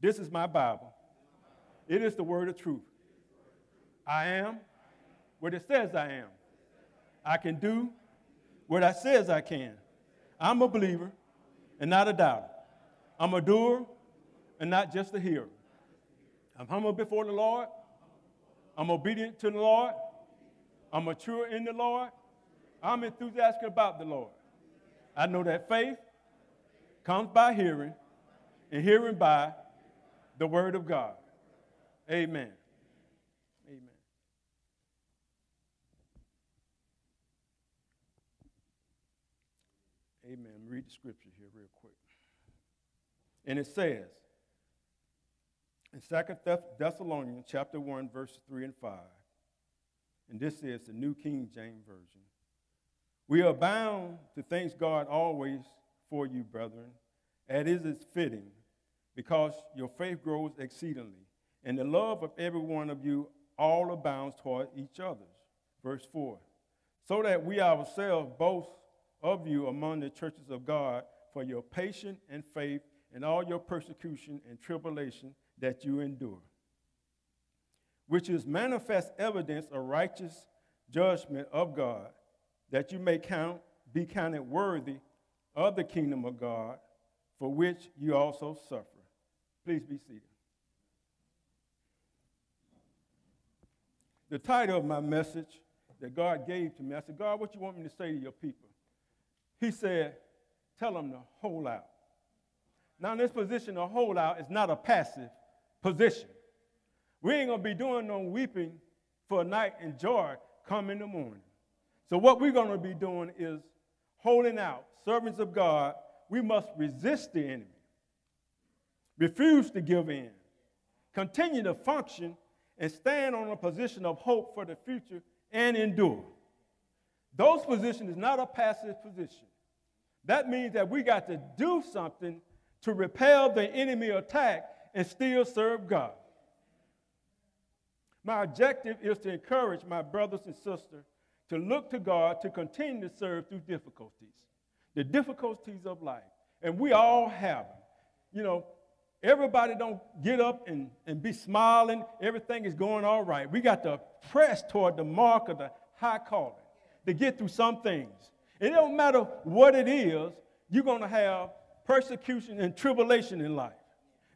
This is my Bible. It is the word of truth. I am what it says I am. I can do what it says I can. I'm a believer and not a doubter. I'm a doer and not just a hearer. I'm humble before the Lord. I'm obedient to the Lord. I'm mature in the Lord. I'm enthusiastic about the Lord. I know that faith comes by hearing, and hearing by the word of God. Amen. Amen. Amen. Read the scripture here real quick. And it says in 2 Thessalonians chapter 1, verses 3 and 5, and this is the New King James Version. We are bound to thank God always for you, brethren, as it is fitting, because your faith grows exceedingly, and the love of every one of you all abounds toward each other. Verse 4 So that we ourselves boast of you among the churches of God for your patience and faith and all your persecution and tribulation that you endure, which is manifest evidence of righteous judgment of God, that you may count, be counted worthy of the kingdom of God, for which you also suffer. Please be seated. The title of my message that God gave to me, I said, God, what you want me to say to your people? He said, tell them to hold out. Now, in this position of hold out is not a passive position. We ain't going to be doing no weeping for a night and joy come in the morning. So, what we're going to be doing is holding out. Servants of God, we must resist the enemy, refuse to give in, continue to function, and stand on a position of hope for the future and endure. Those positions is not a passive position. That means that we got to do something to repel the enemy attack and still serve God. My objective is to encourage my brothers and sisters to look to God to continue to serve through difficulties, the difficulties of life. And we all have them. You know, everybody don't get up and, and be smiling, everything is going all right. We got to press toward the mark of the high calling to get through some things. It don't matter what it is, you're going to have persecution and tribulation in life.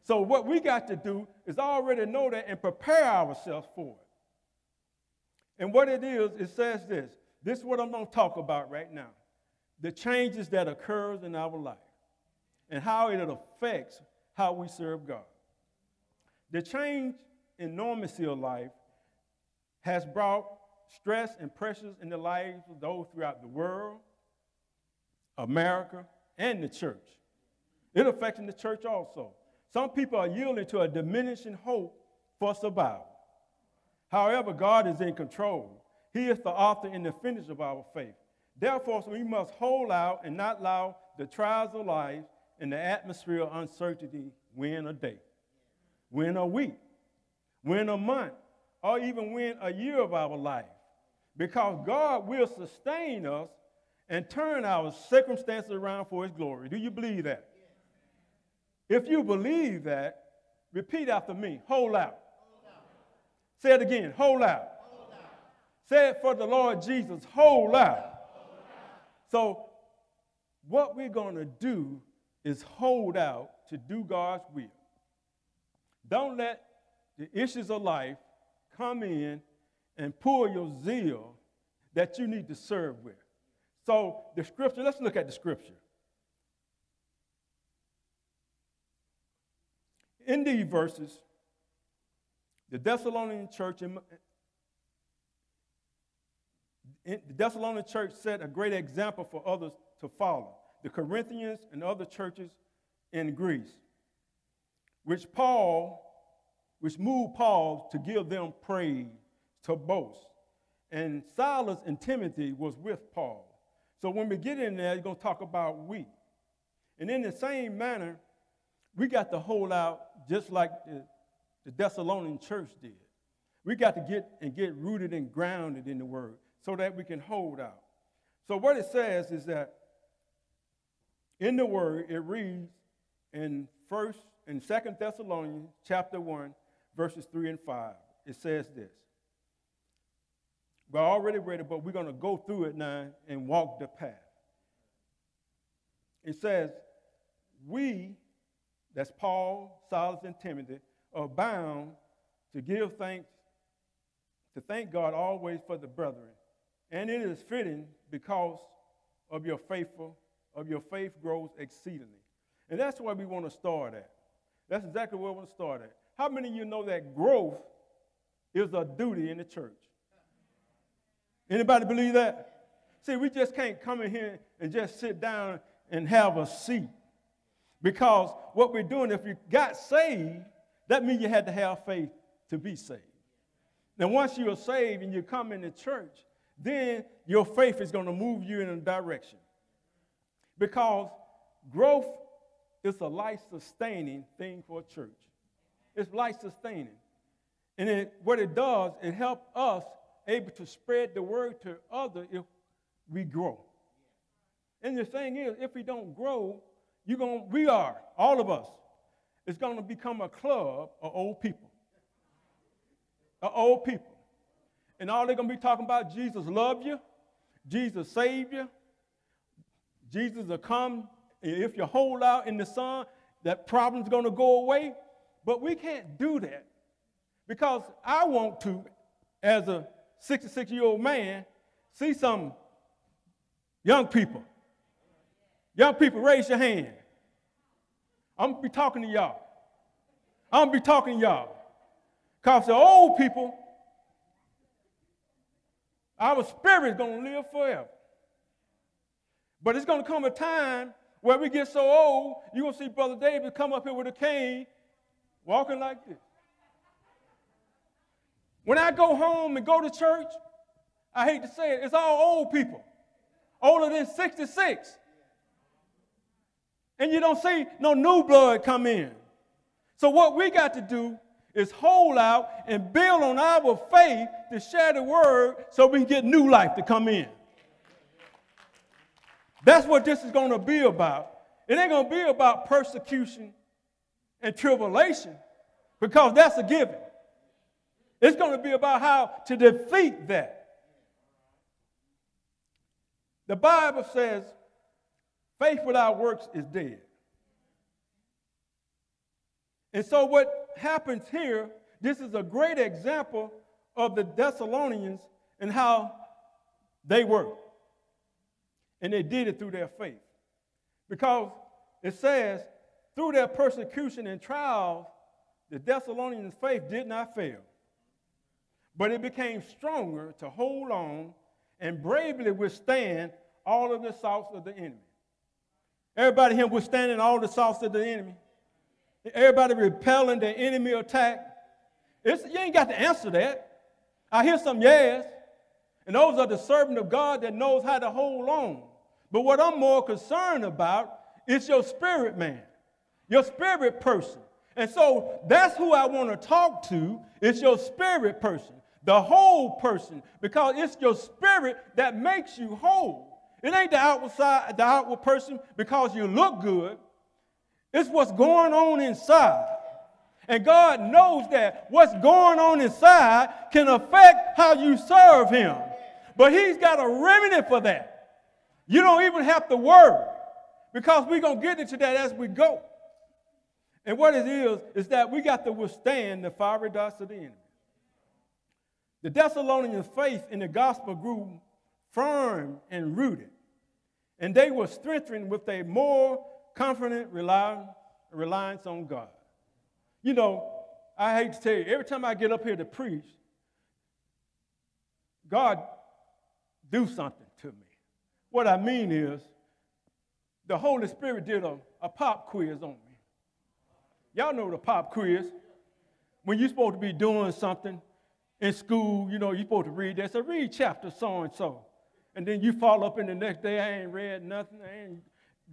So, what we got to do is already know that and prepare ourselves for it. And what it is, it says this. This is what I'm going to talk about right now. The changes that occurs in our life and how it affects how we serve God. The change in normalcy of life has brought stress and pressures in the lives of those throughout the world, America, and the church. It affects the church also. Some people are yielding to a diminishing hope for survival. However, God is in control. He is the author and the finisher of our faith. Therefore, we must hold out and not allow the trials of life and the atmosphere of uncertainty win a day, win a week, win a month, or even win a year of our life. Because God will sustain us and turn our circumstances around for His glory. Do you believe that? If you believe that, repeat after me hold out. Hold out. Say it again hold out. hold out. Say it for the Lord Jesus hold out. hold out. So, what we're going to do is hold out to do God's will. Don't let the issues of life come in and pull your zeal that you need to serve with. So, the scripture, let's look at the scripture. in these verses, the Thessalonian church in, in, the Thessalonian church set a great example for others to follow. The Corinthians and other churches in Greece, which Paul, which moved Paul to give them praise, to boast. And Silas and Timothy was with Paul. So when we get in there, you're going to talk about we. And in the same manner, we got to hold out just like the, the Thessalonian church did. We got to get and get rooted and grounded in the word so that we can hold out. So, what it says is that in the word, it reads, in first and Second Thessalonians chapter 1, verses 3 and 5. It says this. We're already ready, but we're going to go through it now and walk the path. It says, We, that's Paul, Silas, and Timothy, are bound to give thanks, to thank God always for the brethren. And it is fitting because of your faithful, of your faith grows exceedingly. And that's where we want to start at. That's exactly where we want to start at. How many of you know that growth is a duty in the church? Anybody believe that? See, we just can't come in here and just sit down and have a seat. Because what we're doing, if you got saved, that means you had to have faith to be saved. Now, once you are saved and you come into church, then your faith is going to move you in a direction. Because growth is a life sustaining thing for a church. It's life sustaining. And it, what it does, it helps us able to spread the word to others if we grow. And the thing is, if we don't grow, you're going we are, all of us, it's going to become a club of old people. Of old people. And all they're going to be talking about, Jesus love you, Jesus saved you, Jesus will come. If you hold out in the sun, that problem's going to go away. But we can't do that because I want to, as a 66 year old man, see some young people. Young people, raise your hand. I'm going to be talking to y'all. I'm going to be talking to y'all. Because the old people, our spirit is going to live forever. But it's going to come a time where we get so old, you're going to see Brother David come up here with a cane, walking like this. When I go home and go to church, I hate to say it, it's all old people, older than 66. And you don't see no new blood come in. So, what we got to do is hold out and build on our faith to share the word so we can get new life to come in. That's what this is going to be about. It ain't going to be about persecution and tribulation because that's a given. It's going to be about how to defeat that. The Bible says faith without works is dead. And so, what happens here, this is a great example of the Thessalonians and how they work. And they did it through their faith. Because it says, through their persecution and trials, the Thessalonians' faith did not fail but it became stronger to hold on and bravely withstand all of the assaults of the enemy. Everybody here withstanding all the assaults of the enemy. Everybody repelling the enemy attack. It's, you ain't got to answer that. I hear some yes, and those are the servant of God that knows how to hold on. But what I'm more concerned about is your spirit man, your spirit person. And so that's who I want to talk to. It's your spirit person the whole person, because it's your spirit that makes you whole. It ain't the outward side, the outward person because you look good. It's what's going on inside. And God knows that what's going on inside can affect how you serve Him. But He's got a remedy for that. You don't even have to worry because we're going to get into that as we go. And what it is, is that we got to withstand the fiery darts of the enemy. The Thessalonians' faith in the gospel grew firm and rooted, and they were strengthened with a more confident reliance on God. You know, I hate to tell you, every time I get up here to preach, God do something. What I mean is, the Holy Spirit did a, a pop quiz on me. Y'all know the pop quiz. When you're supposed to be doing something in school, you know, you're supposed to read that. So read chapter so and so. And then you fall up in the next day, I ain't read nothing. I ain't,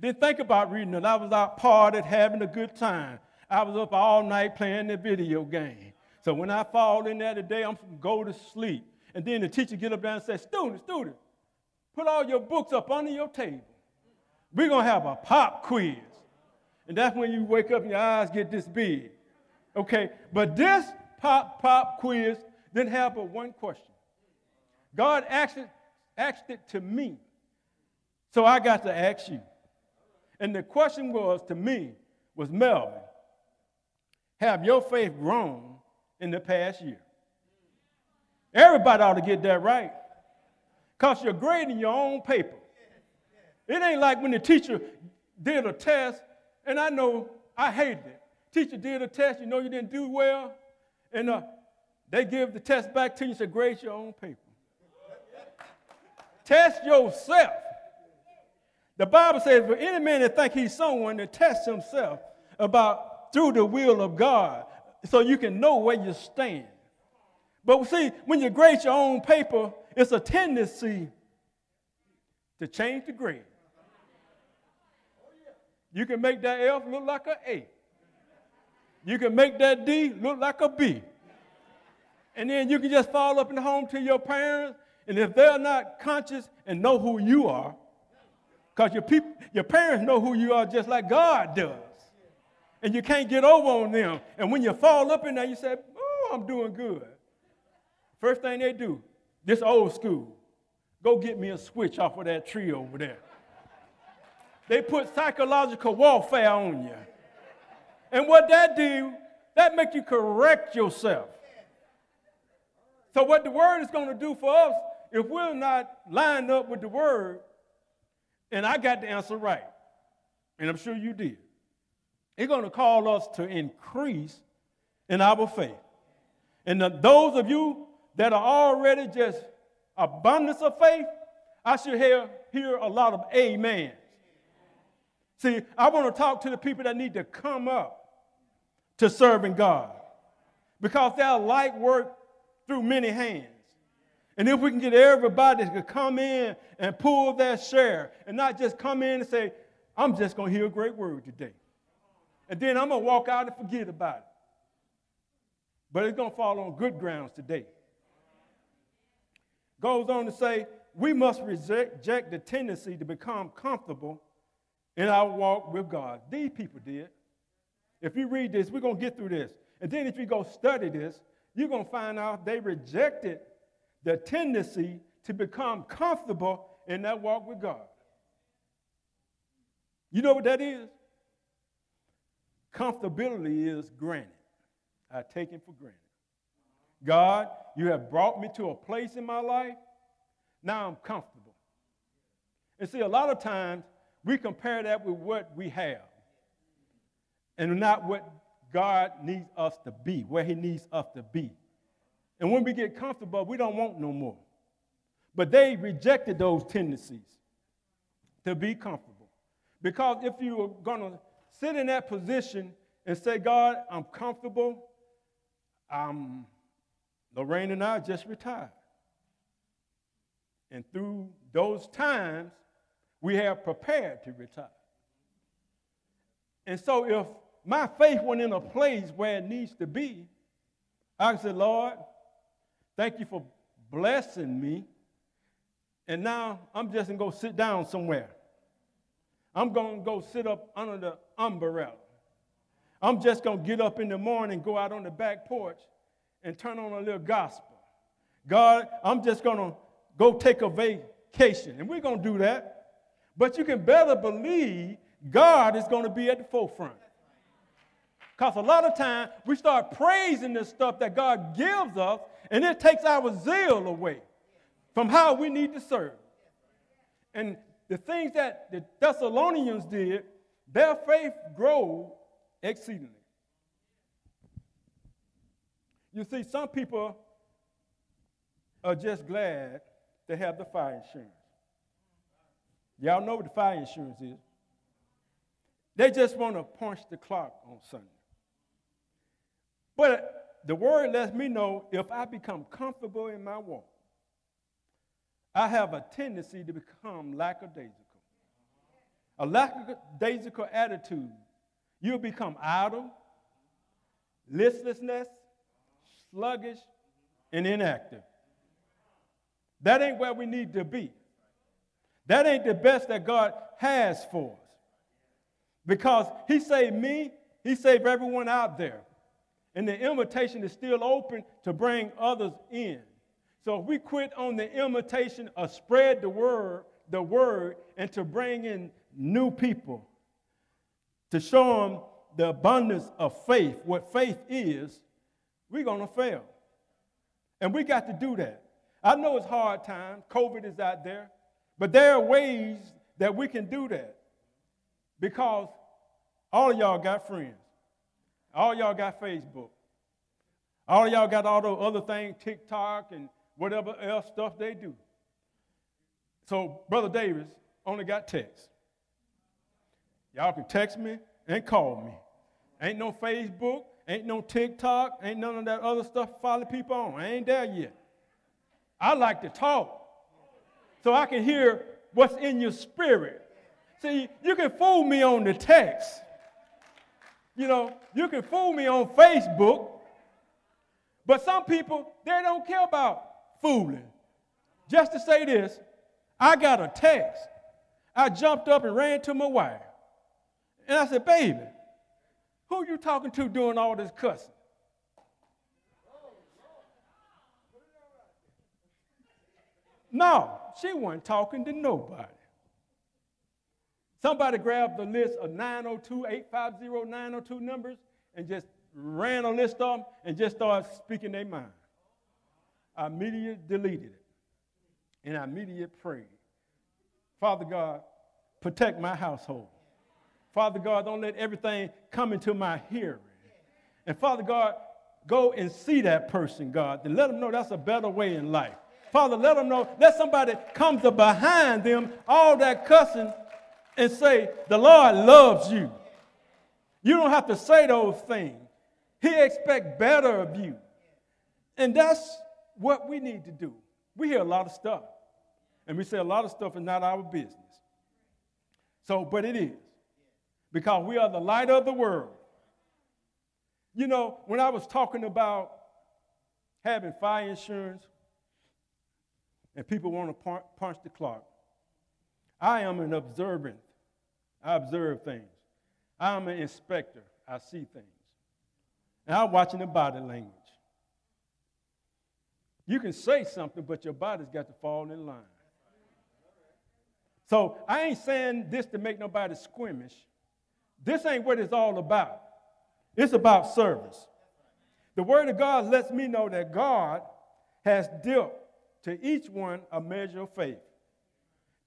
didn't think about reading it. I was out partying, having a good time. I was up all night playing the video game. So when I fall in there today, I'm going to go to sleep. And then the teacher get up there and say, student, student, put all your books up under your table. We're going to have a pop quiz. And that's when you wake up and your eyes get this big. Okay, but this pop pop quiz didn't have but one question. God asked it, asked it to me. So I got to ask you. And the question was to me, was Melvin, have your faith grown in the past year? Everybody ought to get that right. Because you're grading your own paper. It ain't like when the teacher did a test, and I know I hated it. Teacher did a test, you know you didn't do well, and uh, they give the test back to you and say, grade your own paper. test yourself. The Bible says, for any man that think he's someone, to test himself about through the will of God so you can know where you stand. But see, when you grade your own paper, it's a tendency to change the grade. You can make that F look like an A. You can make that D look like a B. And then you can just fall up in the home to your parents, and if they're not conscious and know who you are, because your, people, your parents know who you are just like God does. And you can't get over on them. And when you fall up in there, you say, Oh, I'm doing good. First thing they do, this old school, go get me a switch off of that tree over there. They put psychological warfare on you. And what that do, that make you correct yourself. So what the word is going to do for us, if we're not lined up with the word, and I got the answer right, and I'm sure you did, it's going to call us to increase in our faith. And those of you that are already just abundance of faith, I should hear, hear a lot of amen. See, I want to talk to the people that need to come up to serving God because their light work through many hands. And if we can get everybody to come in and pull their share and not just come in and say, I'm just going to hear a great word today. And then I'm going to walk out and forget about it. But it's going to fall on good grounds today. Goes on to say, we must reject the tendency to become comfortable in our walk with God. These people did. If you read this, we're going to get through this. And then if you go study this, you're going to find out they rejected the tendency to become comfortable in that walk with God. You know what that is? Comfortability is granted. I take it for granted. God, you have brought me to a place in my life. Now I'm comfortable. And see, a lot of times we compare that with what we have and not what God needs us to be, where He needs us to be. And when we get comfortable, we don't want no more. But they rejected those tendencies to be comfortable. Because if you are going to sit in that position and say, God, I'm comfortable, um, Lorraine and I just retired. And through those times, we have prepared to retire. And so if my faith went in a place where it needs to be, I said, Lord, thank you for blessing me. And now I'm just going to go sit down somewhere. I'm going to go sit up under the umbrella. I'm just going to get up in the morning, go out on the back porch, and turn on a little gospel. God, I'm just going to go take a vacation. And we're going to do that. But you can better believe God is going to be at the forefront. Because a lot of times we start praising this stuff that God gives us, and it takes our zeal away from how we need to serve. And the things that the Thessalonians did, their faith grew exceedingly. You see, some people are just glad to have the fire insurance. Y'all know what the fire insurance is. They just want to punch the clock on Sunday. But the word lets me know if I become comfortable in my walk, I have a tendency to become lackadaisical. A lackadaisical attitude, you'll become idle, listlessness, sluggish, and inactive. That ain't where we need to be. That ain't the best that God has for us. Because he saved me, he saved everyone out there. And the invitation is still open to bring others in. So if we quit on the invitation of spread the word, the word, and to bring in new people, to show them the abundance of faith, what faith is, we're going to fail. And we got to do that. I know it's hard time. COVID is out there. But there are ways that we can do that. Because all of y'all got friends. All y'all got Facebook. All y'all got all those other things, TikTok and whatever else stuff they do. So, Brother Davis only got text. Y'all can text me and call me. Ain't no Facebook, ain't no TikTok, ain't none of that other stuff follow people on. I ain't there yet. I like to talk so I can hear what's in your spirit. See, you can fool me on the text. You know, you can fool me on Facebook, but some people, they don't care about fooling. Just to say this, I got a text. I jumped up and ran to my wife. And I said, baby, who you talking to doing all this cussing? No, she wasn't talking to nobody. Somebody grabbed the list of 902, 850, 902 numbers and just ran a list of them and just started speaking their mind. I immediately deleted it. And I immediately prayed. Father God, protect my household. Father God, don't let everything come into my hearing. And Father God, go and see that person, God, and let them know that's a better way in life. Father, let them know, let somebody come to behind them, all that cussing and say, The Lord loves you. You don't have to say those things. He expects better of you. And that's what we need to do. We hear a lot of stuff. And we say a lot of stuff is not our business. So, but it is. Because we are the light of the world. You know, when I was talking about having fire insurance and people want to punch the clock, I am an observant. I observe things. I am an inspector. I see things. And I'm watching the body language. You can say something, but your body's got to fall in line. So I ain't saying this to make nobody squeamish. This ain't what it's all about. It's about service. The Word of God lets me know that God has dealt to each one a measure of faith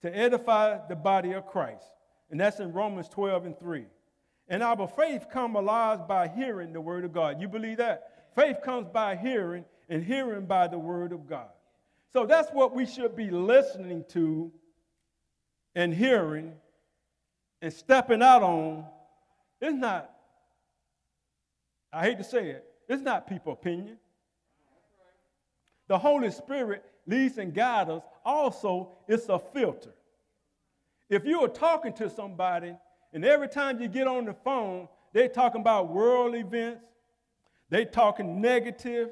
to edify the body of Christ. And that's in Romans 12 and 3. And our faith comes alive by hearing the word of God. You believe that? Faith comes by hearing, and hearing by the word of God. So that's what we should be listening to and hearing and stepping out on. It's not, I hate to say it, it's not people opinion. The Holy Spirit leads and guides us. Also, it's a filter. If you are talking to somebody and every time you get on the phone, they're talking about world events, they talking negative,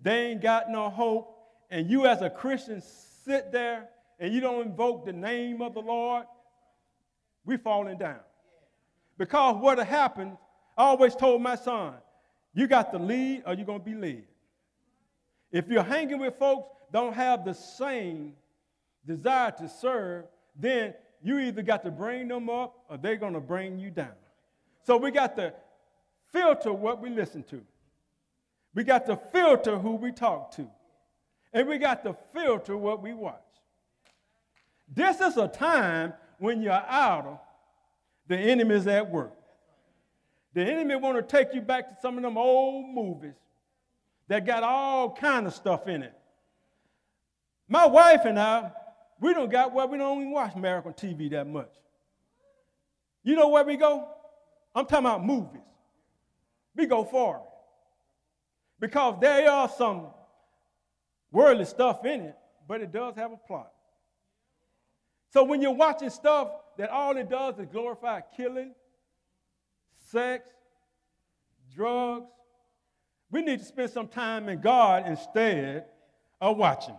they ain't got no hope, and you as a Christian sit there and you don't invoke the name of the Lord, We're falling down. Because what happened, I always told my son, you got to lead or you're going to be led. If you're hanging with folks don't have the same desire to serve, then you either got to bring them up or they're going to bring you down. So we got to filter what we listen to. We got to filter who we talk to. And we got to filter what we watch. This is a time when you're out, the enemy's at work. The enemy want to take you back to some of them old movies that got all kind of stuff in it. My wife and I, we don't got where we don't even watch American TV that much. You know where we go? I'm talking about movies. We go it. Because there are some worldly stuff in it, but it does have a plot. So when you're watching stuff that all it does is glorify killing, sex, drugs, we need to spend some time in God instead of watching.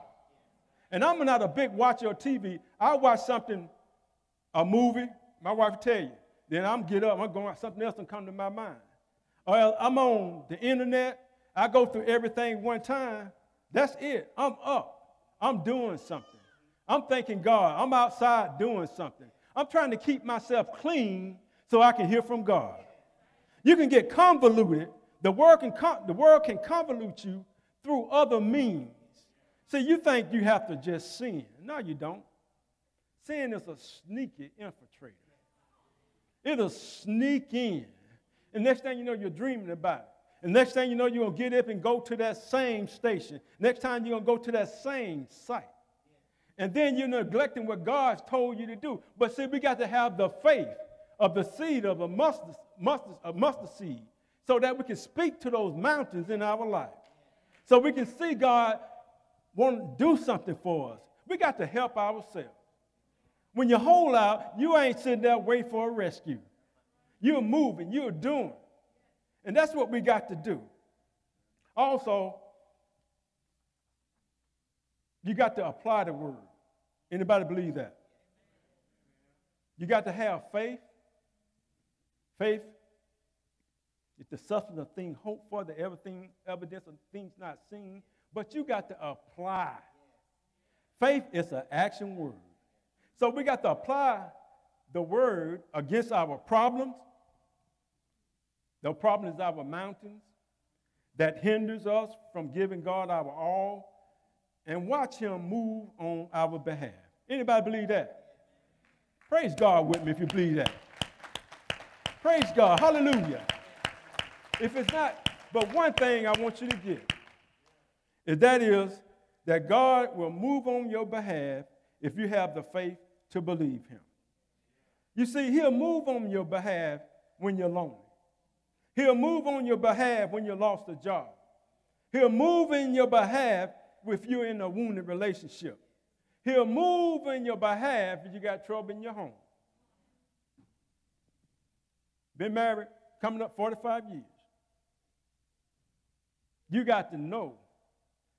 And I'm not a big watcher of TV. I watch something, a movie, my wife will tell you, then I'm get up, I'm going, something else will come to my mind. Or I'm on the internet, I go through everything one time. That's it. I'm up. I'm doing something. I'm thanking God. I'm outside doing something. I'm trying to keep myself clean so I can hear from God. You can get convoluted. The world can, the world can convolute you through other means. See, you think you have to just sin. No, you don't. Sin is a sneaky infiltrator. It'll sneak in. And next thing you know, you're dreaming about it. And next thing you know, you're going to get up and go to that same station. Next time, you're going to go to that same site. And then you're neglecting what God's told you to do. But see, we got to have the faith of the seed of a mustard, mustard, a mustard seed so that we can speak to those mountains in our life. So we can see God want to do something for us. We got to help ourselves. When you hold out, you ain't sitting there waiting for a rescue. You're moving, you're doing. And that's what we got to do. Also, you got to apply the word. Anybody believe that? You got to have faith. Faith is the substance of things hoped for, the everything, evidence of things not seen. But you got to apply. Faith is an action word. So we got to apply the word against our problems, the problem is our mountains that hinders us from giving God our all and watch him move on our behalf. Anybody believe that? Praise God with me if you believe that. Praise God. Hallelujah. If it's not, but one thing I want you to get is that is that God will move on your behalf if you have the faith to believe him. You see, he'll move on your behalf when you're lonely. He'll move on your behalf when you lost a job. He'll move in your behalf if you're in a wounded relationship. He'll move in your behalf if you got trouble in your home. Been married coming up 45 years. You got to know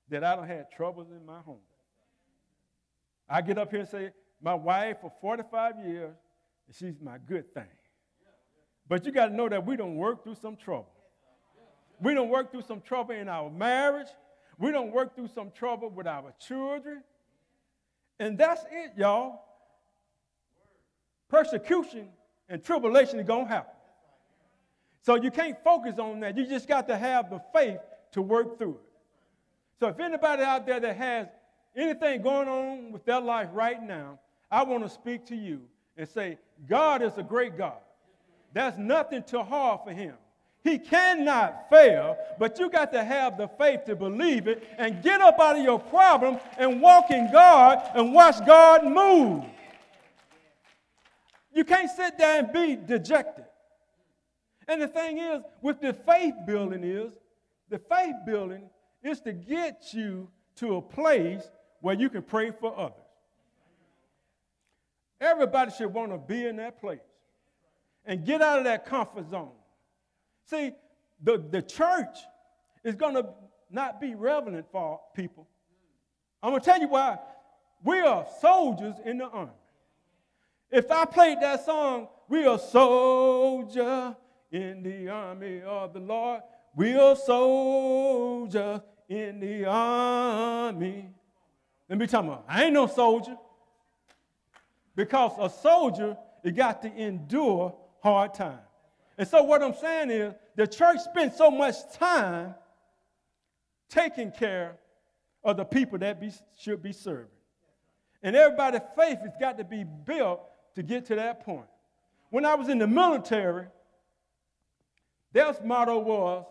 that I don't have troubles in my home. I get up here and say, my wife for 45 years, she's my good thing. But you got to know that we don't work through some trouble. We don't work through some trouble in our marriage. We don't work through some trouble with our children. And that's it, y'all. Persecution and tribulation is going to happen. So you can't focus on that. You just got to have the faith to work through it. So if anybody out there that has anything going on with their life right now, I want to speak to you and say, God is a great God. There's nothing too hard for him. He cannot fail, but you got to have the faith to believe it and get up out of your problem and walk in God and watch God move. You can't sit there and be dejected. And the thing is, with the faith building is, the faith building is to get you to a place where you can pray for others. Everybody should want to be in that place and get out of that comfort zone. See, the, the church is going to not be relevant for people. I'm going to tell you why. We are soldiers in the army. If I played that song, we are soldier in the army of the Lord. We are soldier in the army. Let me tell you, I ain't no soldier. Because a soldier, you got to endure hard time. And so, what I'm saying is, the church spends so much time taking care of the people that be, should be serving. And everybody's faith has got to be built to get to that point. When I was in the military, their motto was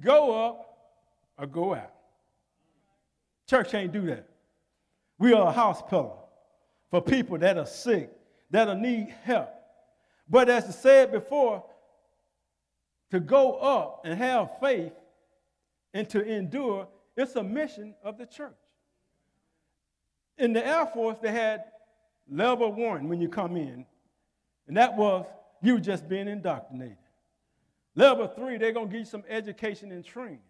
go up or go out. Church ain't do that. We are a house pillar for people that are sick, that need help, but as I said before, to go up and have faith and to endure, it's a mission of the church. In the Air Force, they had level one when you come in, and that was you just being indoctrinated. Level three, they're going to give you some education and training.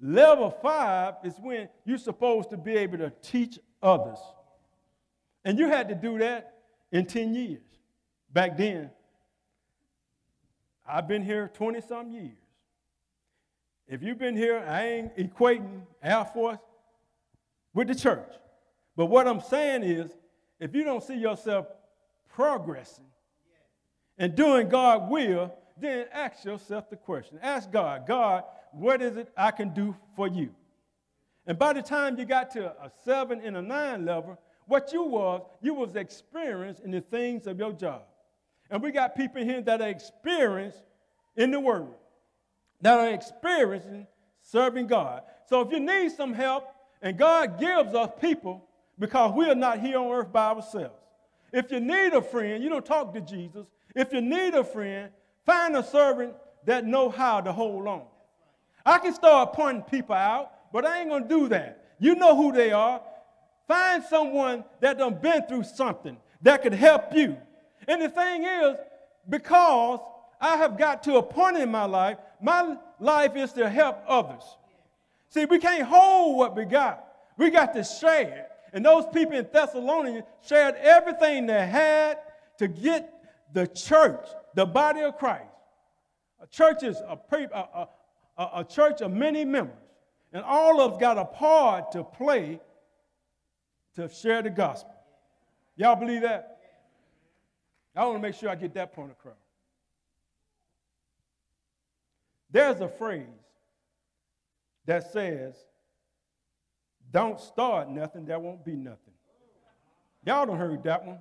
Level five is when you're supposed to be able to teach others. And you had to do that in 10 years. Back then, I've been here 20 some years. If you've been here, I ain't equating Air Force with the church. But what I'm saying is, if you don't see yourself progressing and doing God's will, then ask yourself the question. Ask God, God, what is it I can do for you? And by the time you got to a seven and a nine level, what you was, you was experienced in the things of your job. And we got people here that are experienced in the word, that are experiencing serving God. So if you need some help, and God gives us people because we are not here on earth by ourselves. If you need a friend, you don't talk to Jesus. If you need a friend, find a servant that know how to hold on. I can start pointing people out, but I ain't gonna do that. You know who they are. Find someone that done been through something that could help you. And the thing is, because I have got to a point in my life, my life is to help others. See, we can't hold what we got. We got to share it. And those people in Thessalonians shared everything they had to get the church, the body of Christ. A church is a, a, a, a church of many members. And all of us got a part to play to share the gospel. Y'all believe that? I want to make sure I get that point across. There's a phrase that says, don't start nothing, there won't be nothing. Y'all don't heard that one.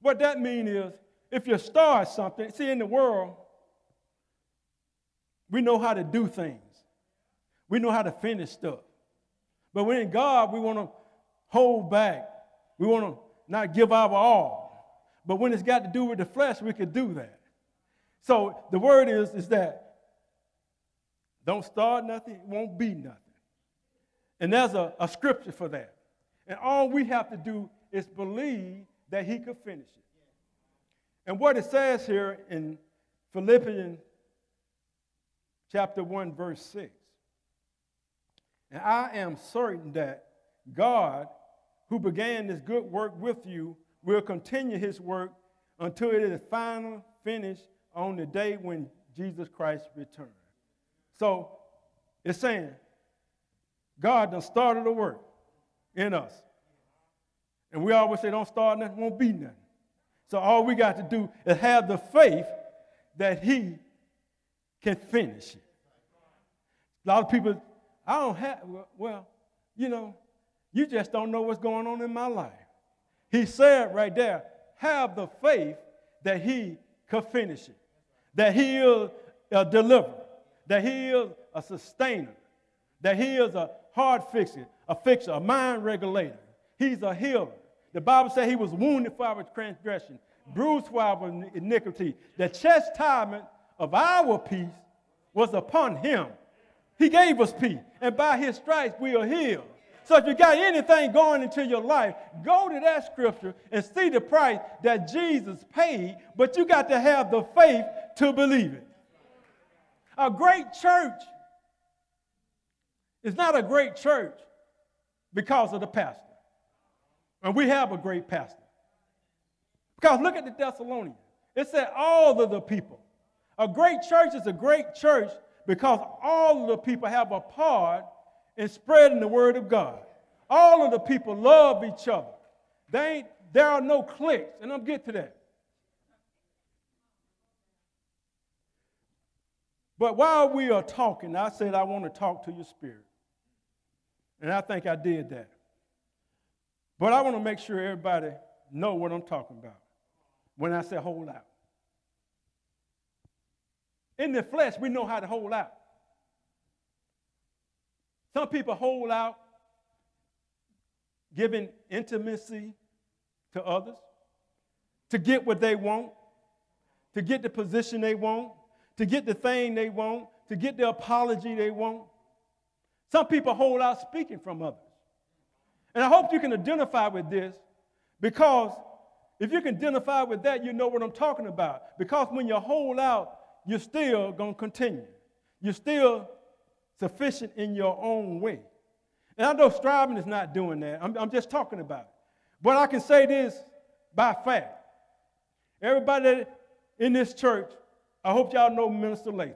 What that means is, if you start something, see in the world, we know how to do things. We know how to finish stuff. But when in God, we want to hold back. We want to not give our all. But when it's got to do with the flesh, we can do that. So the word is, is that don't start nothing, it won't be nothing. And there's a, a scripture for that. And all we have to do is believe that he could finish it. And what it says here in Philippians chapter 1, verse 6. And I am certain that God, who began this good work with you, will continue his work until it is final finished on the day when Jesus Christ returns. So it's saying God done started the work in us. And we always say, don't start nothing, won't be nothing. So all we got to do is have the faith that He can finish it. A lot of people, I don't have, well, you know, you just don't know what's going on in my life. He said right there, have the faith that He could finish it, that He is a deliverer, that He is a sustainer, that He is a heart fixer, a fixer, a mind regulator. He's a healer. The Bible says he was wounded for our transgression, bruised for our iniquity. The chastisement of our peace was upon him. He gave us peace, and by his stripes we are healed. So if you got anything going into your life, go to that scripture and see the price that Jesus paid, but you got to have the faith to believe it. A great church is not a great church because of the pastor. And we have a great pastor. Because look at the Thessalonians. It said all of the people. A great church is a great church because all of the people have a part in spreading the word of God. All of the people love each other. They ain't, there are no cliques, and I'm get to that. But while we are talking, I said I want to talk to your spirit. And I think I did that. But I want to make sure everybody know what I'm talking about when I say hold out. In the flesh, we know how to hold out. Some people hold out giving intimacy to others to get what they want, to get the position they want, to get the thing they want, to get the apology they want. Some people hold out speaking from others. And I hope you can identify with this because if you can identify with that, you know what I'm talking about. Because when you hold out, you're still going to continue. You're still sufficient in your own way. And I know striving is not doing that. I'm, I'm just talking about it. But I can say this by fact. Everybody in this church I hope y'all know Minister Lathan.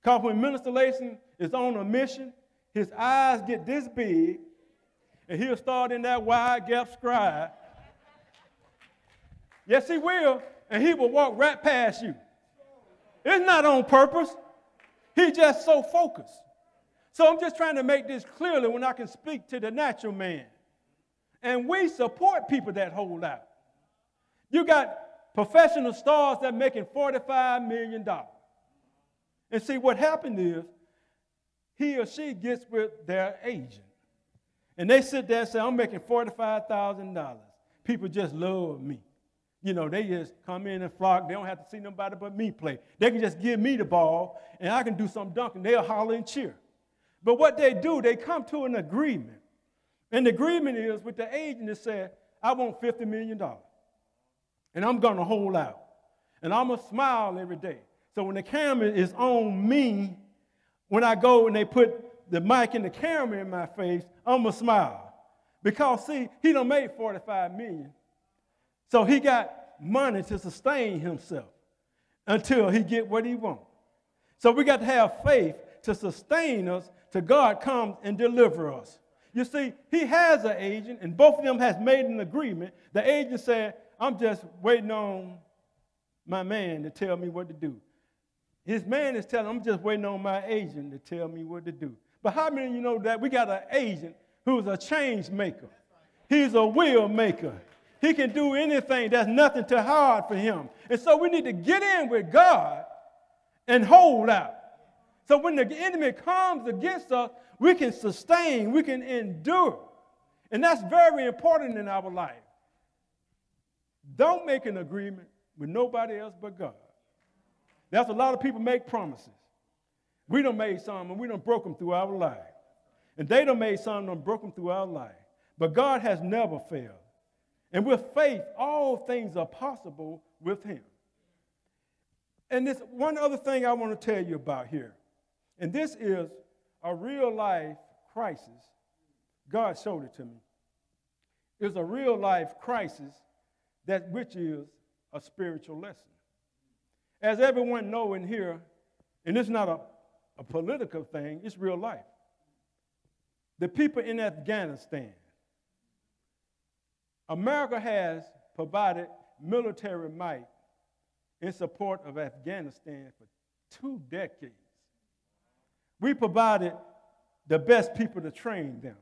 Because when Minister Lathan is on a mission, his eyes get this big, and he'll start in that wide gap scribe. yes, he will, and he will walk right past you. It's not on purpose. He's just so focused. So I'm just trying to make this clearly when I can speak to the natural man. And we support people that hold out. You got professional stars that making $45 million. And see, what happened is he or she gets with their agent. And they sit there and say, I'm making $45,000. People just love me. You know, they just come in and flock. They don't have to see nobody but me play. They can just give me the ball and I can do some dunking. They'll holler and cheer. But what they do, they come to an agreement. And the agreement is with the agent that said, I want $50 million. And I'm going to hold out. And I'm going to smile every day. So when the camera is on me, when I go and they put the mic and the camera in my face, I'm going to smile. Because, see, he done made 45 million. So he got money to sustain himself until he get what he want. So we got to have faith to sustain us till God comes and deliver us. You see, he has an agent, and both of them has made an agreement. The agent said, I'm just waiting on my man to tell me what to do. His man is telling, I'm just waiting on my agent to tell me what to do. But how many of you know that we got an agent who's a change maker? He's a will maker. He can do anything. There's nothing too hard for him. And so we need to get in with God and hold out. So when the enemy comes against us, we can sustain, we can endure. And that's very important in our life. Don't make an agreement with nobody else but God. That's a lot of people make promises. We don't made some and we don't broke them through our life. And they don't made some and broke them through our life. But God has never failed. And with faith, all things are possible with him. And this one other thing I want to tell you about here. And this is a real life crisis. God showed it to me. It's a real life crisis that which is a spiritual lesson. As everyone know in here, and it's not a, a political thing, it's real life. The people in Afghanistan, America has provided military might in support of Afghanistan for two decades. We provided the best people to train them.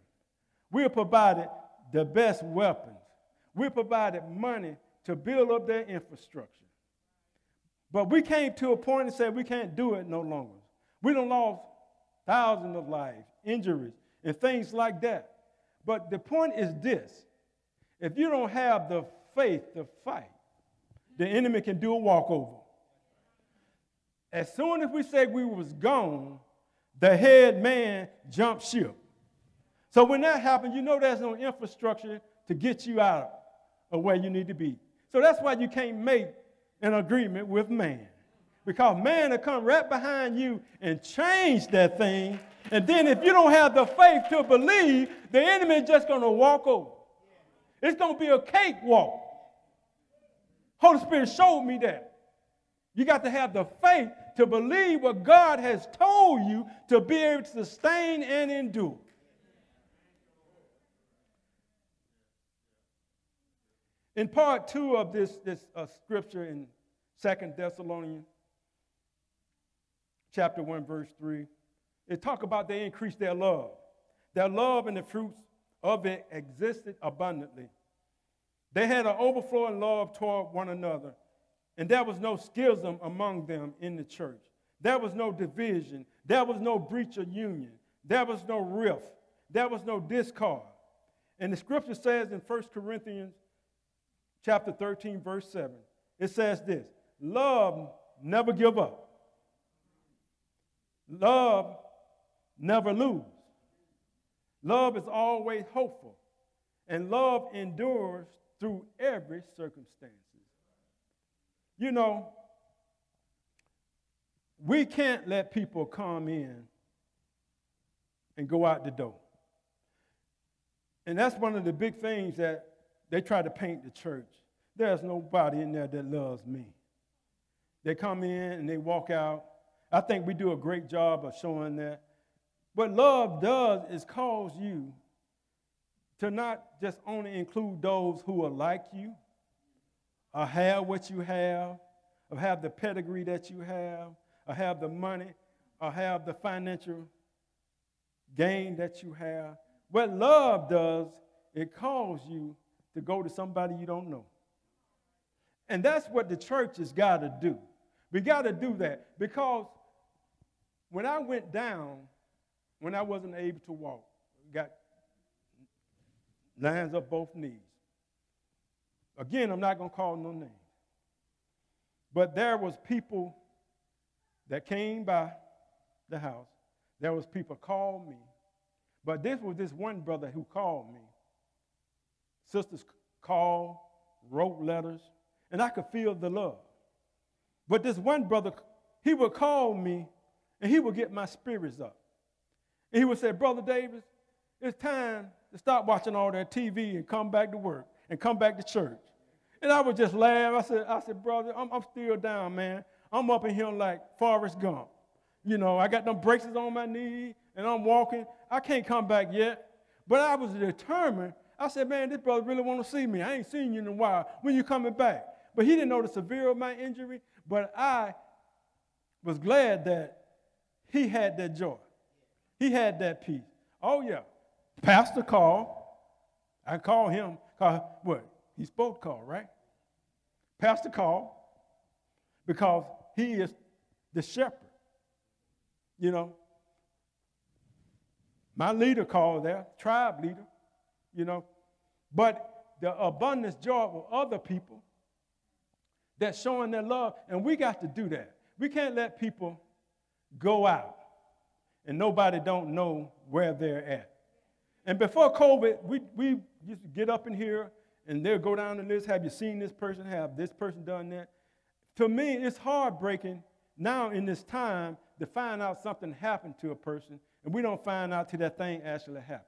We provided the best weapons. We provided money to build up their infrastructure. But we came to a point and said we can't do it no longer. We don't lost thousands of lives, injuries, and things like that. But the point is this if you don't have the faith to fight, the enemy can do a walkover. As soon as we said we was gone, the head man jumped ship. So when that happens, you know there's no infrastructure to get you out of where you need to be. So that's why you can't make an agreement with man. Because man will come right behind you and change that thing. And then if you don't have the faith to believe, the enemy is just going to walk over. It's going to be a cakewalk. Holy Spirit showed me that. You got to have the faith to believe what God has told you to be able to sustain and endure. In part two of this, this uh, scripture in Second Thessalonians, chapter 1, verse 3, it talk about they increase their love. Their love and the fruits of it existed abundantly. They had an overflowing love toward one another and there was no schism among them in the church. There was no division. There was no breach of union. There was no rift. There was no discord. And the scripture says in 1 Corinthians chapter 13, verse 7, it says this love never give up. Love never lose. Love is always hopeful. And love endures through every circumstance. You know, we can't let people come in and go out the door. And that's one of the big things that they try to paint the church. There's nobody in there that loves me. They come in and they walk out. I think we do a great job of showing that. What love does is cause you to not just only include those who are like you, or have what you have, or have the pedigree that you have, or have the money, or have the financial gain that you have. What love does, it calls you to go to somebody you don't know. And that's what the church has got to do. We got to do that because when I went down, when I wasn't able to walk, got lines up both knees. Again, I'm not going to call no names. But there was people that came by the house. There was people called me. But this was this one brother who called me. Sisters called, wrote letters, and I could feel the love. But this one brother, he would call me and he would get my spirits up. And he would say, Brother Davis, it's time to stop watching all that TV and come back to work and come back to church. And I would just laugh. I said, I said, brother, I'm, I'm still down, man. I'm up in here like Forrest Gump. You know, I got them braces on my knee and I'm walking. I can't come back yet. But I was determined. I said, man, this brother really want to see me. I ain't seen you in a while. When you coming back? But he didn't know the severe of my injury. But I was glad that he had that joy. He had that peace. Oh, yeah. Pastor called. I called him. Call, what? He spoke call, right? Pastor called because he is the shepherd. You know, my leader called there, tribe leader, you know. But the abundance joy of other people that's showing their love, and we got to do that. We can't let people go out and nobody don't know where they're at. And before COVID, we, we used to get up in here and they'll go down the list. Have you seen this person? Have this person done that? To me, it's heartbreaking now in this time to find out something happened to a person and we don't find out till that thing actually happened.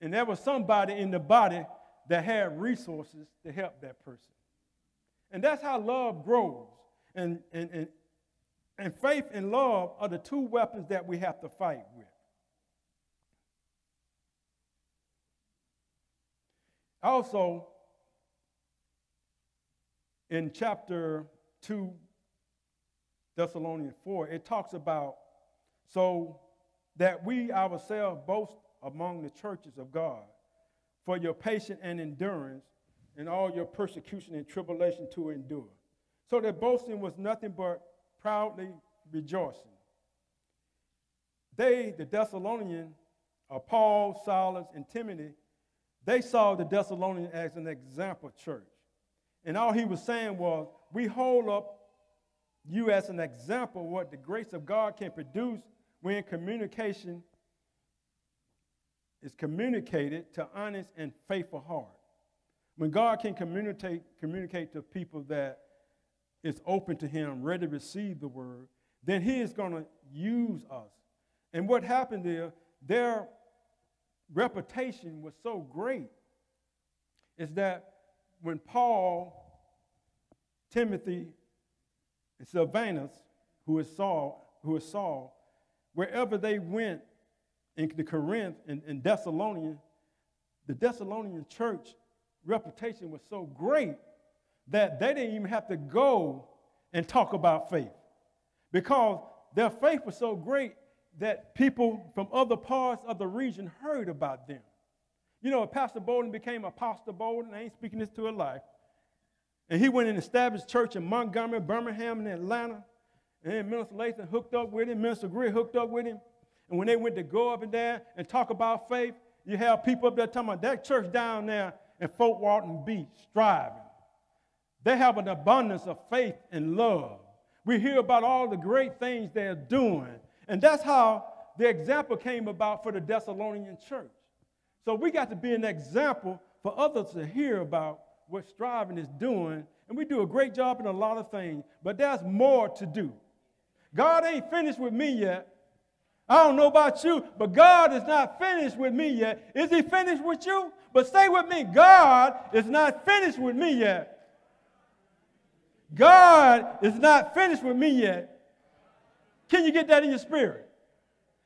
And there was somebody in the body that had resources to help that person. And that's how love grows. And, and, and, and faith and love are the two weapons that we have to fight with. Also, in chapter 2, Thessalonians 4, it talks about so that we ourselves boast among the churches of God for your patience and endurance and all your persecution and tribulation to endure. So that boasting was nothing but proudly rejoicing. They, the Thessalonians, uh, Paul, Silas, and Timothy, they saw the Thessalonians as an example church. And all he was saying was, we hold up you as an example of what the grace of God can produce when communication is communicated to honest and faithful heart. When God can communicate, communicate to people that is open to him, ready to receive the word, then he is going to use us. And what happened there, their reputation was so great, is that when Paul, Timothy, and Silvanus, who is Saul, who is Saul, wherever they went in the Corinth and, and Thessalonian, the Thessalonian church reputation was so great that they didn't even have to go and talk about faith because their faith was so great that people from other parts of the region heard about them. You know, Pastor Bolden became Apostle Bolden. I ain't speaking this to a life. And he went and established church in Montgomery, Birmingham, and Atlanta. And then Minister Lathan hooked up with him, Minister Greer hooked up with him. And when they went to go up and down and talk about faith, you have people up there talking about that church down there in Fort Walton Beach striving. They have an abundance of faith and love. We hear about all the great things they're doing. And that's how the example came about for the Thessalonian church. So we got to be an example for others to hear about what striving is doing. And we do a great job in a lot of things, but there's more to do. God ain't finished with me yet. I don't know about you, but God is not finished with me yet. Is He finished with you? But stay with me. God is not finished with me yet. God is not finished with me yet. Can you get that in your spirit?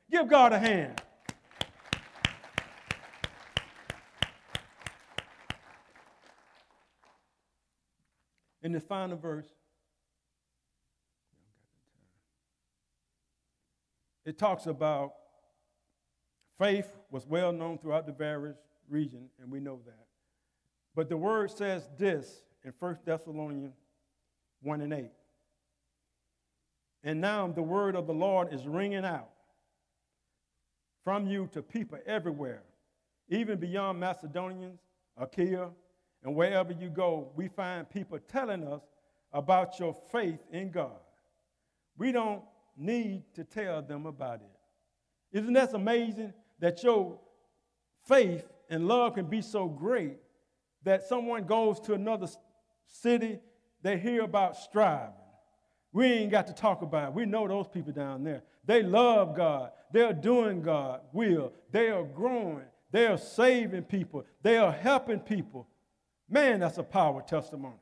Give God a hand. In the final verse, it talks about faith was well known throughout the various regions, and we know that. But the word says this in 1 Thessalonians 1 and 8. And now the word of the Lord is ringing out from you to people everywhere, even beyond Macedonians, Achaia, and wherever you go, we find people telling us about your faith in God. We don't need to tell them about it. Isn't that amazing that your faith and love can be so great that someone goes to another city, they hear about striving. We ain't got to talk about it. We know those people down there. They love God. They're doing God will. They are growing. They are saving people. They are helping people. Man, that's a power testimony.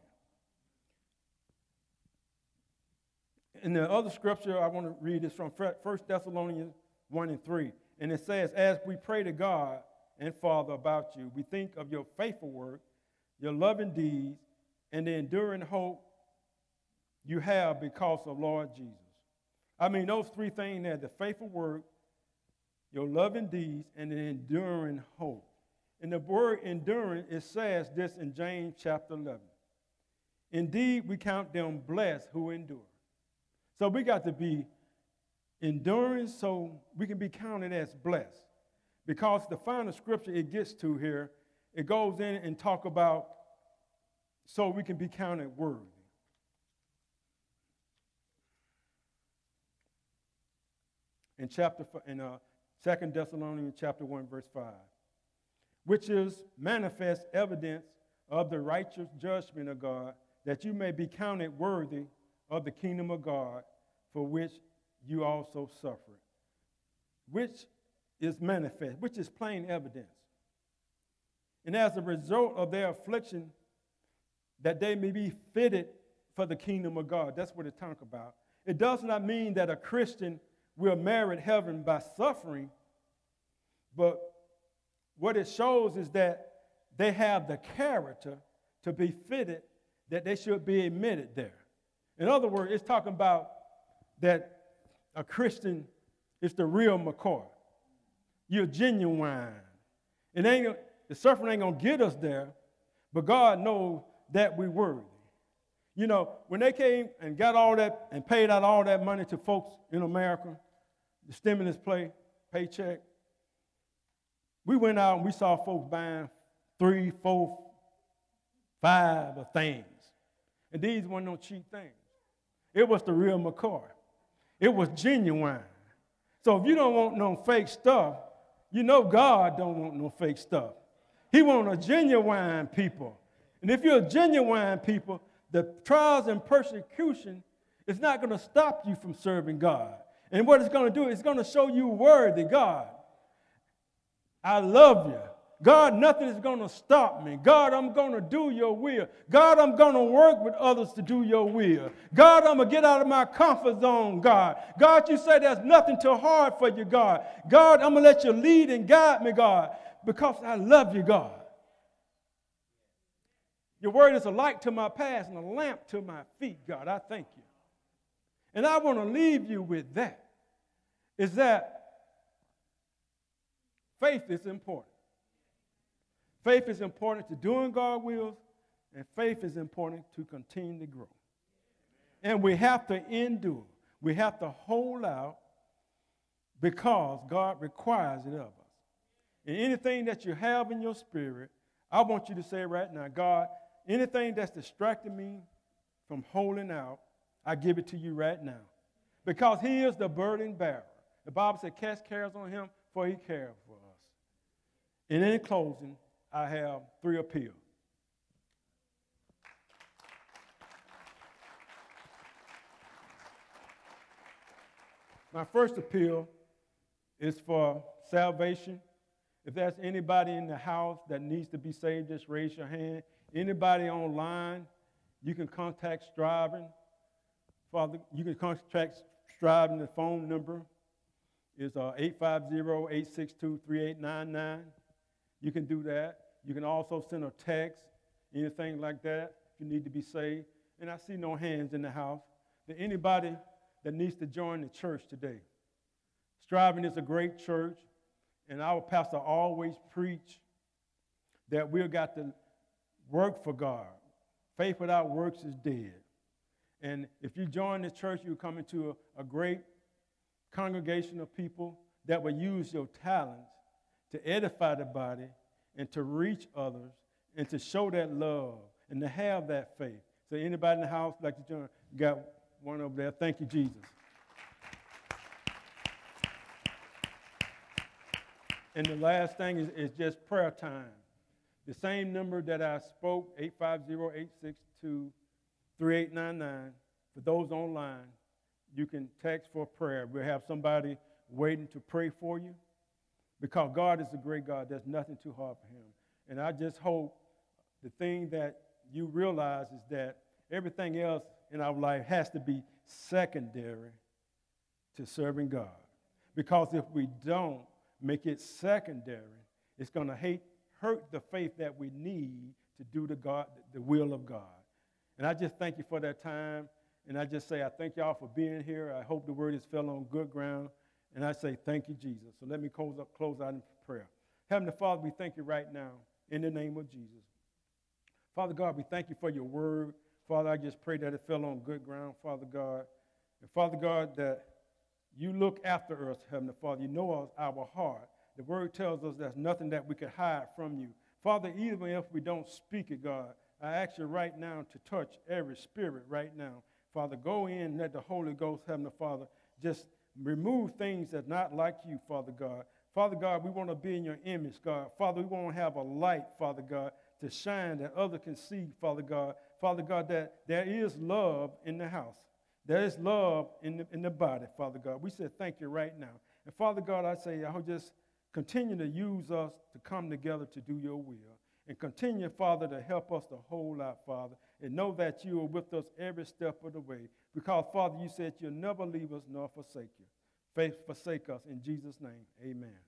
In the other scripture I want to read is from 1 Thessalonians 1 and 3. And it says, As we pray to God and Father about you, we think of your faithful work, your loving deeds, and the enduring hope you have because of Lord Jesus. I mean, those three things there the faithful work, your loving deeds, and the enduring hope. And the word enduring, it says this in James chapter 11. Indeed, we count them blessed who endure. So we got to be enduring so we can be counted as blessed. Because the final scripture it gets to here, it goes in and talk about so we can be counted worthy. In chapter in uh, 2 Thessalonians chapter 1 verse 5, which is manifest evidence of the righteous judgment of God, that you may be counted worthy of the kingdom of God, for which you also suffer, which is manifest, which is plain evidence. And as a result of their affliction, that they may be fitted for the kingdom of God. That's what it talks about. It does not mean that a Christian will merit heaven by suffering, but what it shows is that they have the character to be fitted that they should be admitted there. In other words, it's talking about that a Christian is the real McCoy. You're genuine. It ain't, the suffering ain't to get us there, but God knows that we were worthy. You know, when they came and got all that and paid out all that money to folks in America, the stimulus play, paycheck, we went out and we saw folks buying three, four, five of things. And these weren't no cheap things. It was the real McCoy. It was genuine. So if you don't want no fake stuff, you know God don't want no fake stuff. He want a genuine people. And if you're a genuine people, the trials and persecution is not going to stop you from serving God. And what it's going to do, it's going to show you worthy, God. I love you. God, nothing is going to stop me. God, I'm going to do your will. God, I'm going to work with others to do your will. God, I'm going to get out of my comfort zone, God. God, you say there's nothing too hard for you, God. God, I'm going to let you lead and guide me, God, because I love you, God. Your word is a light to my path and a lamp to my feet, God. I thank you. And I want to leave you with that. Is that faith is important. Faith is important to doing God's will, and faith is important to continue to grow. And we have to endure. We have to hold out because God requires it of us. And anything that you have in your spirit, I want you to say right now, God, anything that's distracting me from holding out, I give it to you right now. Because He is the burden bearer. The Bible said, Cast cares on Him, for He cares for us. And in closing, I have three appeals. My first appeal is for salvation. If there's anybody in the house that needs to be saved, just raise your hand. Anybody online, You can contact Striving. Father, you can contact Striving. The phone number is uh, 850-862-3899. You can do that. You can also send a text, anything like that, if you need to be saved. And I see no hands in the house. That anybody that needs to join the church today. Striving is a great church, and our pastor always preach that we've got to work for God. Faith without works is dead. And if you join the church, you come into a, a great congregation of people that will use your talents to edify the body and to reach others and to show that love and to have that faith. So anybody in the house like to join? Got one over there. Thank you, Jesus. And the last thing is, is just prayer time. The same number that I spoke, 850-862-3899. For those online, you can text for prayer. We'll have somebody waiting to pray for you because God is a great God. There's nothing too hard for Him. And I just hope the thing that you realize is that everything else in our life has to be secondary to serving God. Because if we don't make it secondary, it's going to hate, hurt the faith that we need to do the, God, the will of God. And I just thank you for that time. And I just say, I thank y'all for being here. I hope the word has fell on good ground. And I say, thank you, Jesus. So let me close, up, close out in prayer. Heavenly Father, we thank you right now in the name of Jesus. Father God, we thank you for your word. Father, I just pray that it fell on good ground, Father God. And Father God, that you look after us, Heavenly Father. You know our heart. The word tells us there's nothing that we could hide from you. Father, even if we don't speak it, God, I ask you right now to touch every spirit right now. Father, go in and let the Holy Ghost, Heavenly Father, just remove things that's not like you, Father God. Father God, we want to be in your image, God. Father, we want to have a light, Father God, to shine that others can see, Father God. Father God, that there is love in the house. There is love in the, in the body, Father God. We said thank you right now. And Father God, I say, I'll just continue to use us to come together to do your will. And continue, Father, to help us to hold out, Father, and know that you are with us every step of the way. Because, Father, you said you'll never leave us nor forsake you. Faith forsake us. In Jesus' name, amen.